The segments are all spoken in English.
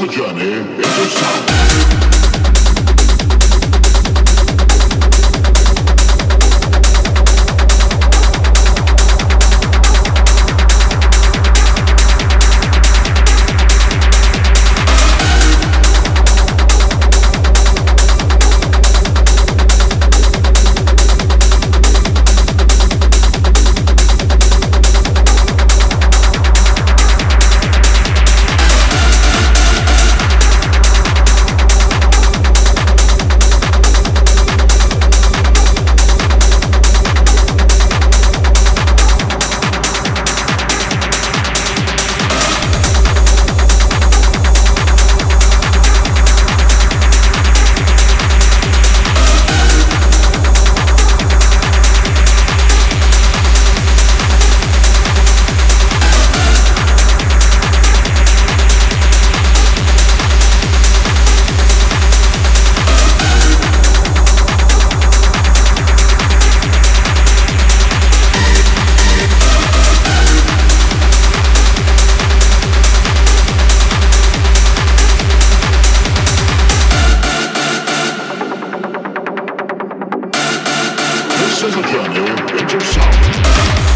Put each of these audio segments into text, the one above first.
a journey into sound. is a journey into.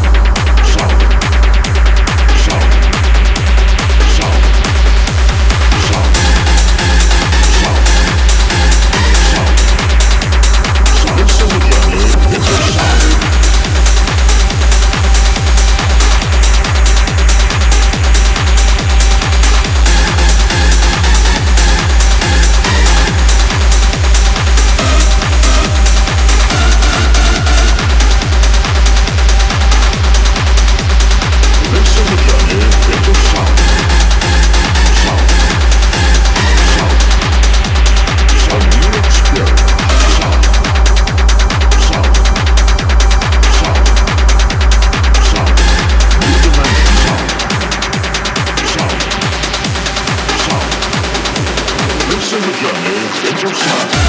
your shot.